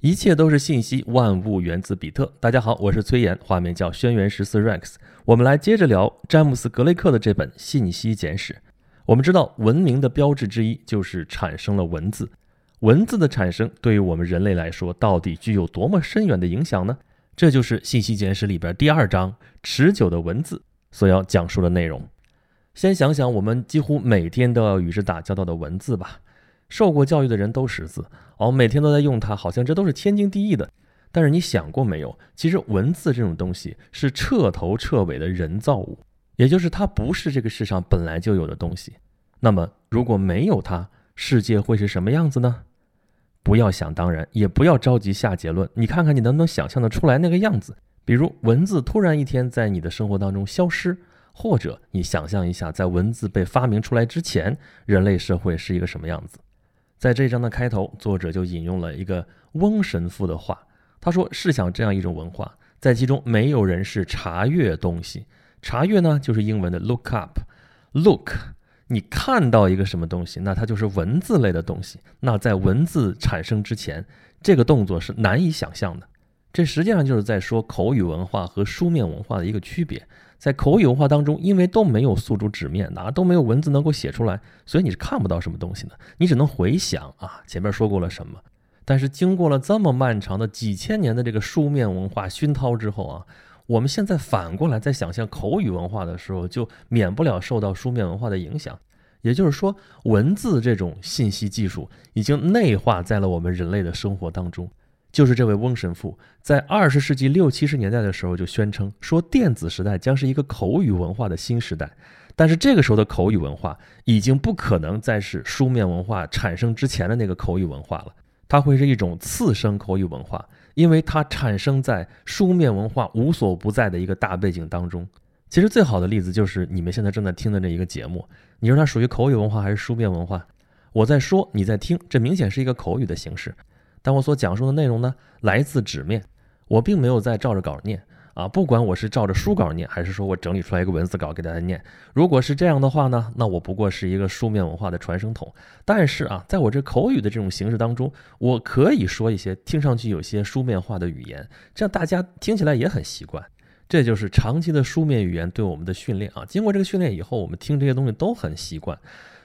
一切都是信息，万物源自比特。大家好，我是崔岩，画面叫轩辕十四 Rex。我们来接着聊詹姆斯·格雷克的这本《信息简史》。我们知道，文明的标志之一就是产生了文字。文字的产生对于我们人类来说，到底具有多么深远的影响呢？这就是《信息简史》里边第二章“持久的文字”所要讲述的内容。先想想我们几乎每天都要与之打交道的文字吧。受过教育的人都识字，哦，每天都在用它，好像这都是天经地义的。但是你想过没有？其实文字这种东西是彻头彻尾的人造物，也就是它不是这个世上本来就有的东西。那么如果没有它，世界会是什么样子呢？不要想当然，也不要着急下结论。你看看你能不能想象得出来那个样子？比如文字突然一天在你的生活当中消失，或者你想象一下，在文字被发明出来之前，人类社会是一个什么样子？在这一章的开头，作者就引用了一个翁神父的话。他说：“试想这样一种文化，在其中没有人是查阅东西。查阅呢，就是英文的 look up。look，你看到一个什么东西，那它就是文字类的东西。那在文字产生之前，这个动作是难以想象的。这实际上就是在说口语文化和书面文化的一个区别。”在口语文化当中，因为都没有宿主纸面的啊，都没有文字能够写出来，所以你是看不到什么东西的，你只能回想啊，前面说过了什么。但是经过了这么漫长的几千年的这个书面文化熏陶之后啊，我们现在反过来在想象口语文化的时候，就免不了受到书面文化的影响。也就是说，文字这种信息技术已经内化在了我们人类的生活当中。就是这位翁神父，在二十世纪六七十年代的时候就宣称说，电子时代将是一个口语文化的新时代。但是这个时候的口语文化已经不可能再是书面文化产生之前的那个口语文化了，它会是一种次生口语文化，因为它产生在书面文化无所不在的一个大背景当中。其实最好的例子就是你们现在正在听的这一个节目，你说它属于口语文化还是书面文化？我在说，你在听，这明显是一个口语的形式。但我所讲述的内容呢，来自纸面，我并没有在照着稿念啊。不管我是照着书稿念，还是说我整理出来一个文字稿给大家念，如果是这样的话呢，那我不过是一个书面文化的传声筒。但是啊，在我这口语的这种形式当中，我可以说一些听上去有些书面化的语言，这样大家听起来也很习惯。这就是长期的书面语言对我们的训练啊。经过这个训练以后，我们听这些东西都很习惯。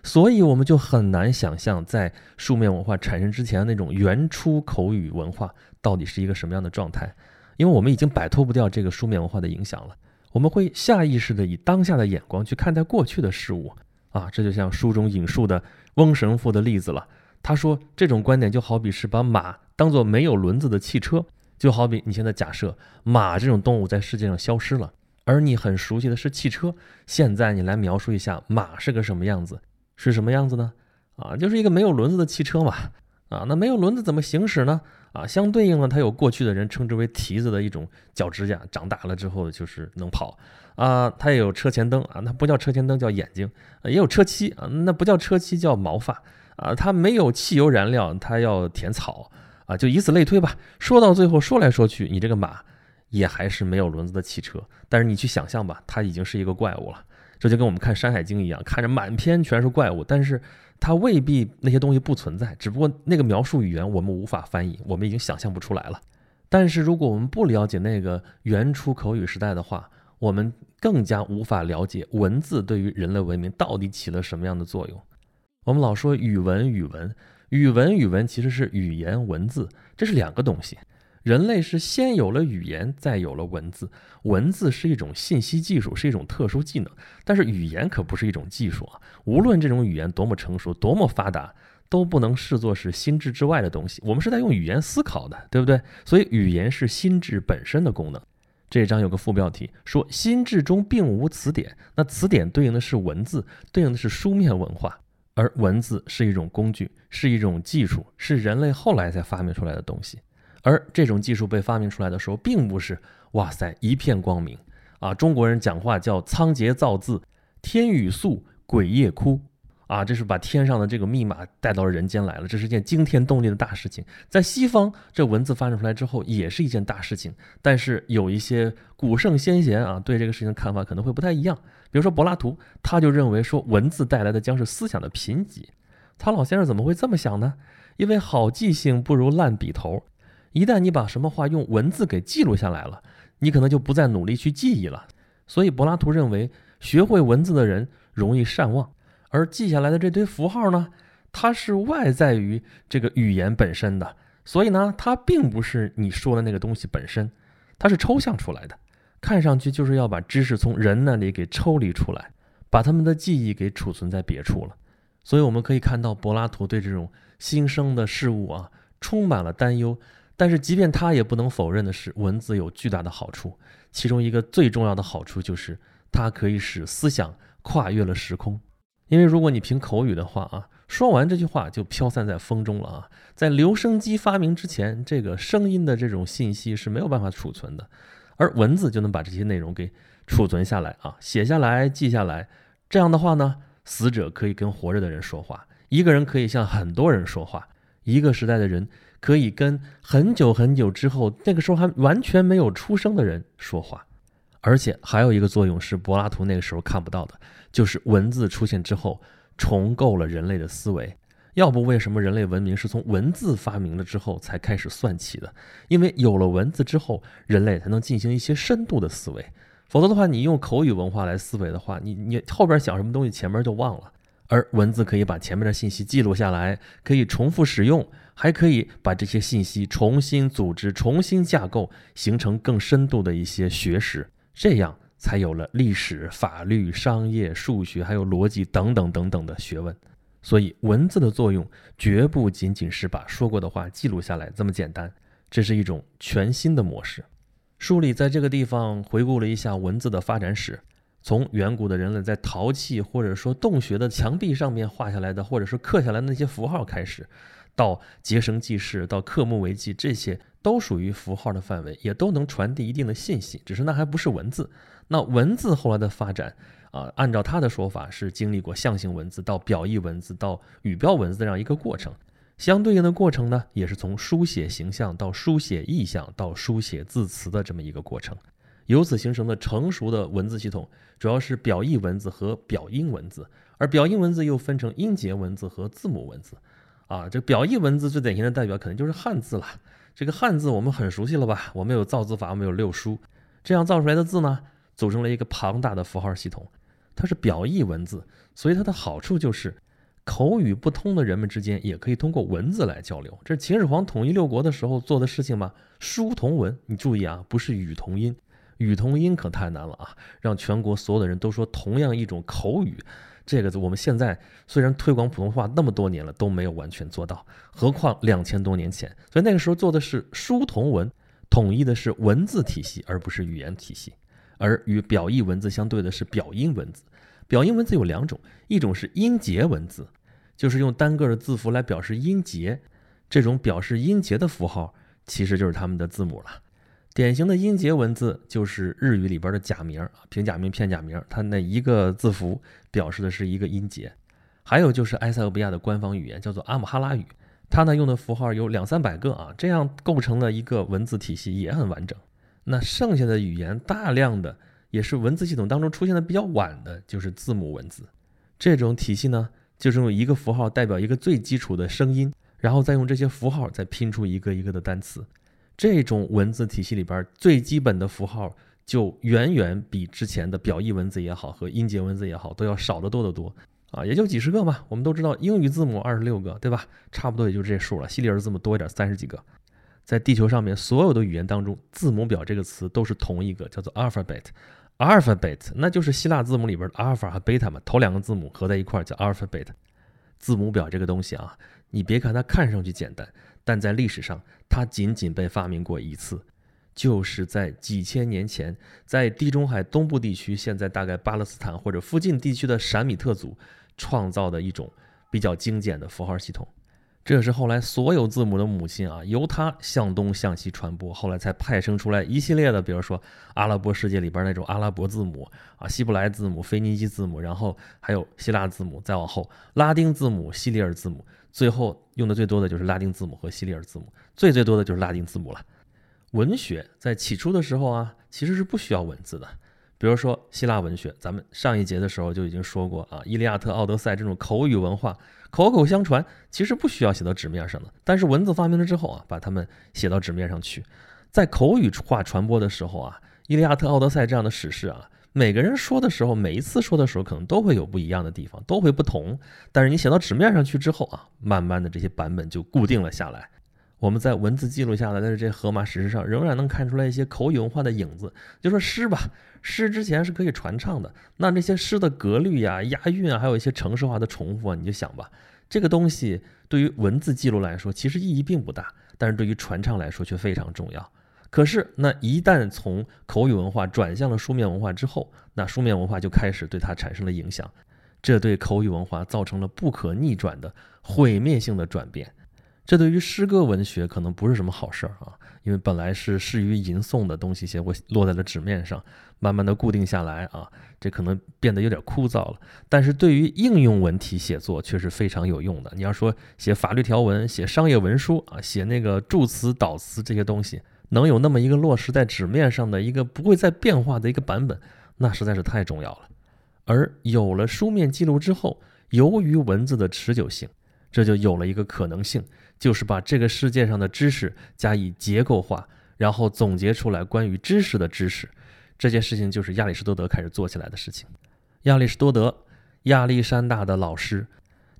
所以我们就很难想象，在书面文化产生之前那种原初口语文化到底是一个什么样的状态，因为我们已经摆脱不掉这个书面文化的影响了。我们会下意识的以当下的眼光去看待过去的事物啊，这就像书中引述的翁神父的例子了。他说，这种观点就好比是把马当做没有轮子的汽车，就好比你现在假设马这种动物在世界上消失了，而你很熟悉的是汽车，现在你来描述一下马是个什么样子。是什么样子呢？啊，就是一个没有轮子的汽车嘛。啊，那没有轮子怎么行驶呢？啊，相对应呢，它有过去的人称之为蹄子的一种脚趾甲，长大了之后就是能跑。啊，它也有车前灯啊，那不叫车前灯，叫眼睛。也有车漆啊，那不叫车漆，叫毛发。啊，它没有汽油燃料，它要填草。啊，就以此类推吧。说到最后，说来说去，你这个马也还是没有轮子的汽车。但是你去想象吧，它已经是一个怪物了。这就跟我们看《山海经》一样，看着满篇全是怪物，但是它未必那些东西不存在，只不过那个描述语言我们无法翻译，我们已经想象不出来了。但是如果我们不了解那个原初口语时代的话，我们更加无法了解文字对于人类文明到底起了什么样的作用。我们老说语文，语文，语文，语文其实是语言文字，这是两个东西。人类是先有了语言，再有了文字。文字是一种信息技术，是一种特殊技能。但是语言可不是一种技术啊！无论这种语言多么成熟、多么发达，都不能视作是心智之外的东西。我们是在用语言思考的，对不对？所以语言是心智本身的功能。这一章有个副标题说：“心智中并无词典。”那词典对应的是文字，对应的是书面文化，而文字是一种工具，是一种技术，是人类后来才发明出来的东西。而这种技术被发明出来的时候，并不是哇塞一片光明啊！中国人讲话叫仓颉造字，天雨粟，鬼夜哭啊！这是把天上的这个密码带到了人间来了，这是件惊天动地的大事情。在西方，这文字发展出来之后，也是一件大事情。但是有一些古圣先贤啊，对这个事情的看法可能会不太一样。比如说柏拉图，他就认为说，文字带来的将是思想的贫瘠。曹老先生怎么会这么想呢？因为好记性不如烂笔头。一旦你把什么话用文字给记录下来了，你可能就不再努力去记忆了。所以柏拉图认为，学会文字的人容易善忘，而记下来的这堆符号呢，它是外在于这个语言本身的，所以呢，它并不是你说的那个东西本身，它是抽象出来的，看上去就是要把知识从人那里给抽离出来，把他们的记忆给储存在别处了。所以我们可以看到，柏拉图对这种新生的事物啊，充满了担忧。但是，即便他也不能否认的是，文字有巨大的好处。其中一个最重要的好处就是，它可以使思想跨越了时空。因为如果你凭口语的话啊，说完这句话就飘散在风中了啊。在留声机发明之前，这个声音的这种信息是没有办法储存的，而文字就能把这些内容给储存下来啊，写下来、记下来。这样的话呢，死者可以跟活着的人说话，一个人可以向很多人说话，一个时代的人。可以跟很久很久之后，那个时候还完全没有出生的人说话，而且还有一个作用是柏拉图那个时候看不到的，就是文字出现之后重构了人类的思维。要不为什么人类文明是从文字发明了之后才开始算起的？因为有了文字之后，人类才能进行一些深度的思维。否则的话，你用口语文化来思维的话，你你后边想什么东西，前面就忘了。而文字可以把前面的信息记录下来，可以重复使用。还可以把这些信息重新组织、重新架构，形成更深度的一些学识，这样才有了历史、法律、商业、数学，还有逻辑等等等等的学问。所以，文字的作用绝不仅仅是把说过的话记录下来这么简单，这是一种全新的模式。书里在这个地方回顾了一下文字的发展史，从远古的人类在陶器或者说洞穴的墙壁上面画下来的，或者是刻下来的那些符号开始。到结绳记事，到刻木为记，这些都属于符号的范围，也都能传递一定的信息。只是那还不是文字。那文字后来的发展啊，按照他的说法，是经历过象形文字到表意文字到语标文字这样一个过程。相对应的过程呢，也是从书写形象到书写意象到书写字词的这么一个过程。由此形成的成熟的文字系统，主要是表意文字和表音文字，而表音文字又分成音节文字和字母文字。啊，这表意文字最典型的代表可能就是汉字了。这个汉字我们很熟悉了吧？我们有造字法，我们有六书，这样造出来的字呢，组成了一个庞大的符号系统。它是表意文字，所以它的好处就是口语不通的人们之间也可以通过文字来交流。这是秦始皇统一六国的时候做的事情吗？书同文，你注意啊，不是语同音，语同音可太难了啊！让全国所有的人都说同样一种口语。这个字我们现在虽然推广普通话那么多年了，都没有完全做到，何况两千多年前。所以那个时候做的是书同文，统一的是文字体系，而不是语言体系。而与表意文字相对的是表音文字。表音文字有两种，一种是音节文字，就是用单个的字符来表示音节，这种表示音节的符号其实就是他们的字母了。典型的音节文字就是日语里边的假名啊，平假名、片假名，它那一个字符表示的是一个音节。还有就是埃塞俄比亚的官方语言叫做阿姆哈拉语，它呢用的符号有两三百个啊，这样构成了一个文字体系也很完整。那剩下的语言大量的也是文字系统当中出现的比较晚的，就是字母文字。这种体系呢，就是用一个符号代表一个最基础的声音，然后再用这些符号再拼出一个一个的单词。这种文字体系里边最基本的符号，就远远比之前的表意文字也好和音节文字也好都要少得多得多啊，也就几十个嘛。我们都知道英语字母二十六个，对吧？差不多也就这数了。西里尔字母多一点，三十几个。在地球上面所有的语言当中，字母表这个词都是同一个，叫做 alphabet。alphabet 那就是希腊字母里边的阿尔法和贝塔嘛，头两个字母合在一块叫 alphabet。字母表这个东西啊，你别看它看上去简单。但在历史上，它仅仅被发明过一次，就是在几千年前，在地中海东部地区，现在大概巴勒斯坦或者附近地区的闪米特族创造的一种比较精简的符号系统。这是后来所有字母的母亲啊，由它向东向西传播，后来才派生出来一系列的，比如说阿拉伯世界里边那种阿拉伯字母啊，希伯来字母、腓尼基字母，然后还有希腊字母，再往后拉丁字母、西里尔字母。最后用的最多的就是拉丁字母和西里尔字母，最最多的就是拉丁字母了。文学在起初的时候啊，其实是不需要文字的。比如说希腊文学，咱们上一节的时候就已经说过啊，《伊利亚特》《奥德赛》这种口语文化，口口相传，其实不需要写到纸面上的。但是文字发明了之后啊，把它们写到纸面上去，在口语化传播的时候啊，《伊利亚特》《奥德赛》这样的史诗啊，每个人说的时候，每一次说的时候，可能都会有不一样的地方，都会不同。但是你写到纸面上去之后啊，慢慢的这些版本就固定了下来。我们在文字记录下来的这荷马史诗上，仍然能看出来一些口语文化的影子。就说诗吧，诗之前是可以传唱的，那那些诗的格律呀、押韵啊，还有一些程式化的重复啊，你就想吧，这个东西对于文字记录来说，其实意义并不大，但是对于传唱来说却非常重要。可是，那一旦从口语文化转向了书面文化之后，那书面文化就开始对它产生了影响，这对口语文化造成了不可逆转的毁灭性的转变。这对于诗歌文学可能不是什么好事儿啊，因为本来是适于吟诵的东西，结果落在了纸面上，慢慢的固定下来啊，这可能变得有点枯燥了。但是对于应用文体写作却是非常有用的。你要说写法律条文、写商业文书啊、写那个助词导词这些东西，能有那么一个落实在纸面上的一个不会再变化的一个版本，那实在是太重要了。而有了书面记录之后，由于文字的持久性。这就有了一个可能性，就是把这个世界上的知识加以结构化，然后总结出来关于知识的知识。这件事情就是亚里士多德开始做起来的事情。亚里士多德，亚历山大的老师，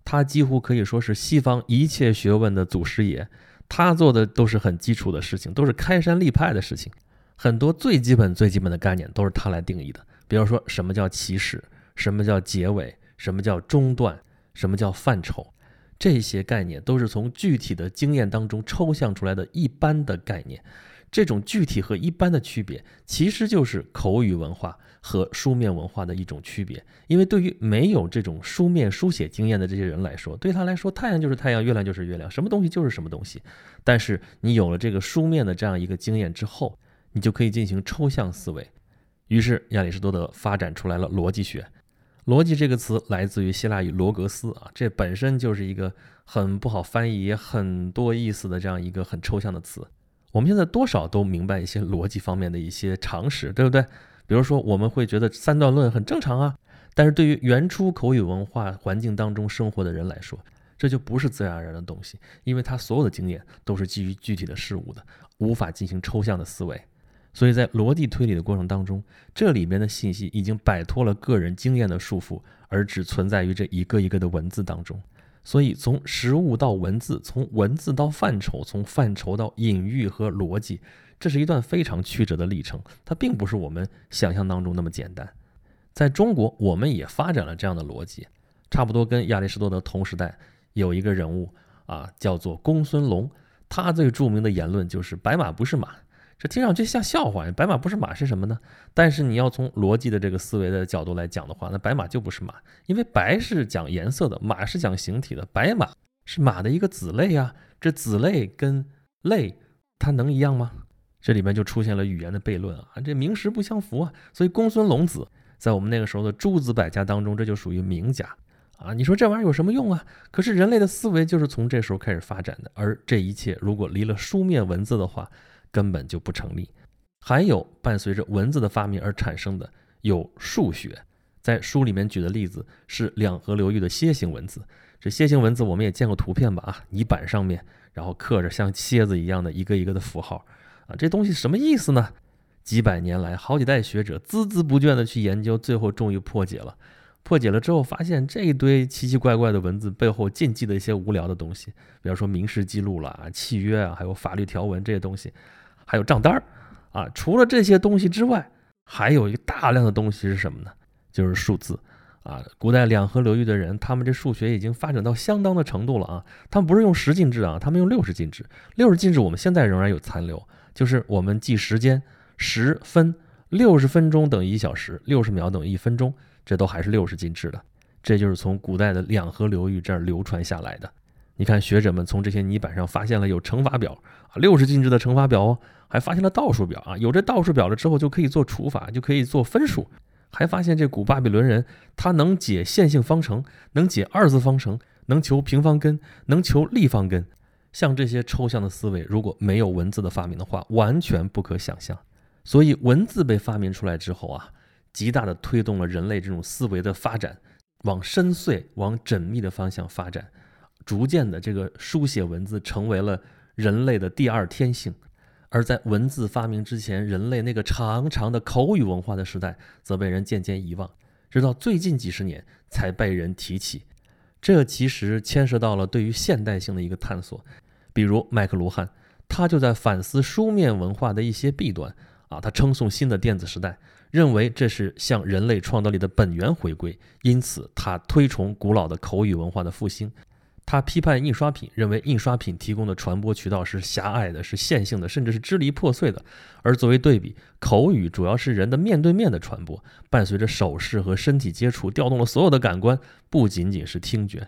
他几乎可以说是西方一切学问的祖师爷。他做的都是很基础的事情，都是开山立派的事情。很多最基本、最基本的概念都是他来定义的。比如说，什么叫起始？什么叫结尾？什么叫中断？什么叫范畴？这些概念都是从具体的经验当中抽象出来的一般的概念。这种具体和一般的区别，其实就是口语文化和书面文化的一种区别。因为对于没有这种书面书写经验的这些人来说，对他来说，太阳就是太阳，月亮就是月亮，什么东西就是什么东西。但是你有了这个书面的这样一个经验之后，你就可以进行抽象思维。于是亚里士多德发展出来了逻辑学。逻辑这个词来自于希腊语罗格斯啊，这本身就是一个很不好翻译、也很多意思的这样一个很抽象的词。我们现在多少都明白一些逻辑方面的一些常识，对不对？比如说，我们会觉得三段论很正常啊，但是对于原初口语文化环境当中生活的人来说，这就不是自然而然的东西，因为他所有的经验都是基于具体的事物的，无法进行抽象的思维。所以在逻辑推理的过程当中，这里面的信息已经摆脱了个人经验的束缚，而只存在于这一个一个的文字当中。所以从实物到文字，从文字到范畴，从范畴到隐喻和逻辑，这是一段非常曲折的历程。它并不是我们想象当中那么简单。在中国，我们也发展了这样的逻辑，差不多跟亚里士多德同时代有一个人物啊，叫做公孙龙。他最著名的言论就是“白马不是马”。这听上去像笑话，白马不是马是什么呢？但是你要从逻辑的这个思维的角度来讲的话，那白马就不是马，因为白是讲颜色的，马是讲形体的，白马是马的一个子类啊。这子类跟类它能一样吗？这里面就出现了语言的悖论啊，这名实不相符啊。所以公孙龙子在我们那个时候的诸子百家当中，这就属于名家啊。你说这玩意儿有什么用啊？可是人类的思维就是从这时候开始发展的，而这一切如果离了书面文字的话，根本就不成立。还有伴随着文字的发明而产生的有数学，在书里面举的例子是两河流域的楔形文字。这楔形文字我们也见过图片吧？啊，泥板上面然后刻着像蝎子一样的一个一个的符号啊，这东西什么意思呢？几百年来，好几代学者孜孜不倦地去研究，最后终于破解了。破解了之后，发现这一堆奇奇怪怪的文字背后禁忌的一些无聊的东西，比方说民事记录啦、契约啊，还有法律条文这些东西。还有账单儿啊，除了这些东西之外，还有一个大量的东西是什么呢？就是数字啊。古代两河流域的人，他们这数学已经发展到相当的程度了啊。他们不是用十进制啊，他们用六十进制。六十进制我们现在仍然有残留，就是我们记时间，十分六十分钟等于一小时，六十秒等于一分钟，这都还是六十进制的。这就是从古代的两河流域这儿流传下来的。你看，学者们从这些泥板上发现了有乘法表啊，六十进制的乘法表哦，还发现了倒数表啊。有这倒数表了之后，就可以做除法，就可以做分数。还发现这古巴比伦人他能解线性方程，能解二次方程，能求平方根，能求立方根。像这些抽象的思维，如果没有文字的发明的话，完全不可想象。所以，文字被发明出来之后啊，极大的推动了人类这种思维的发展，往深邃、往缜密的方向发展。逐渐的这个书写文字成为了人类的第二天性。而在文字发明之前，人类那个长长的口语文化的时代，则被人渐渐遗忘，直到最近几十年才被人提起。这其实牵涉到了对于现代性的一个探索，比如麦克卢汉，他就在反思书面文化的一些弊端啊，他称颂新的电子时代，认为这是向人类创造力的本源回归，因此他推崇古老的口语文化的复兴。他批判印刷品，认为印刷品提供的传播渠道是狭隘的，是线性的，甚至是支离破碎的。而作为对比，口语主要是人的面对面的传播，伴随着手势和身体接触，调动了所有的感官，不仅仅是听觉。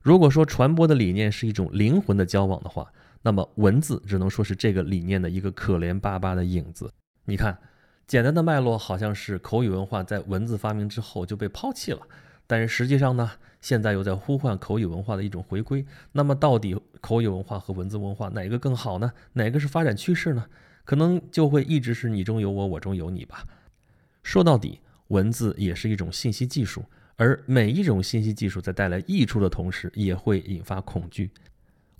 如果说传播的理念是一种灵魂的交往的话，那么文字只能说是这个理念的一个可怜巴巴的影子。你看，简单的脉络好像是口语文化在文字发明之后就被抛弃了。但是实际上呢，现在又在呼唤口语文化的一种回归。那么，到底口语文化和文字文化哪个更好呢？哪个是发展趋势呢？可能就会一直是你中有我，我中有你吧。说到底，文字也是一种信息技术，而每一种信息技术在带来益处的同时，也会引发恐惧。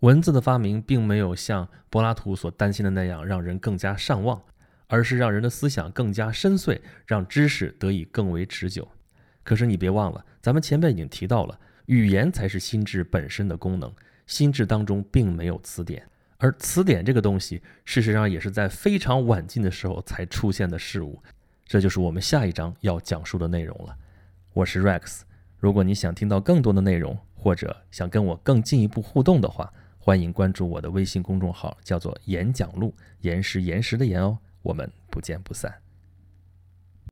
文字的发明并没有像柏拉图所担心的那样让人更加上望，而是让人的思想更加深邃，让知识得以更为持久。可是你别忘了，咱们前面已经提到了，语言才是心智本身的功能。心智当中并没有词典，而词典这个东西，事实上也是在非常晚近的时候才出现的事物。这就是我们下一章要讲述的内容了。我是 Rex，如果你想听到更多的内容，或者想跟我更进一步互动的话，欢迎关注我的微信公众号，叫做“演讲录”，岩石岩石的岩哦。我们不见不散。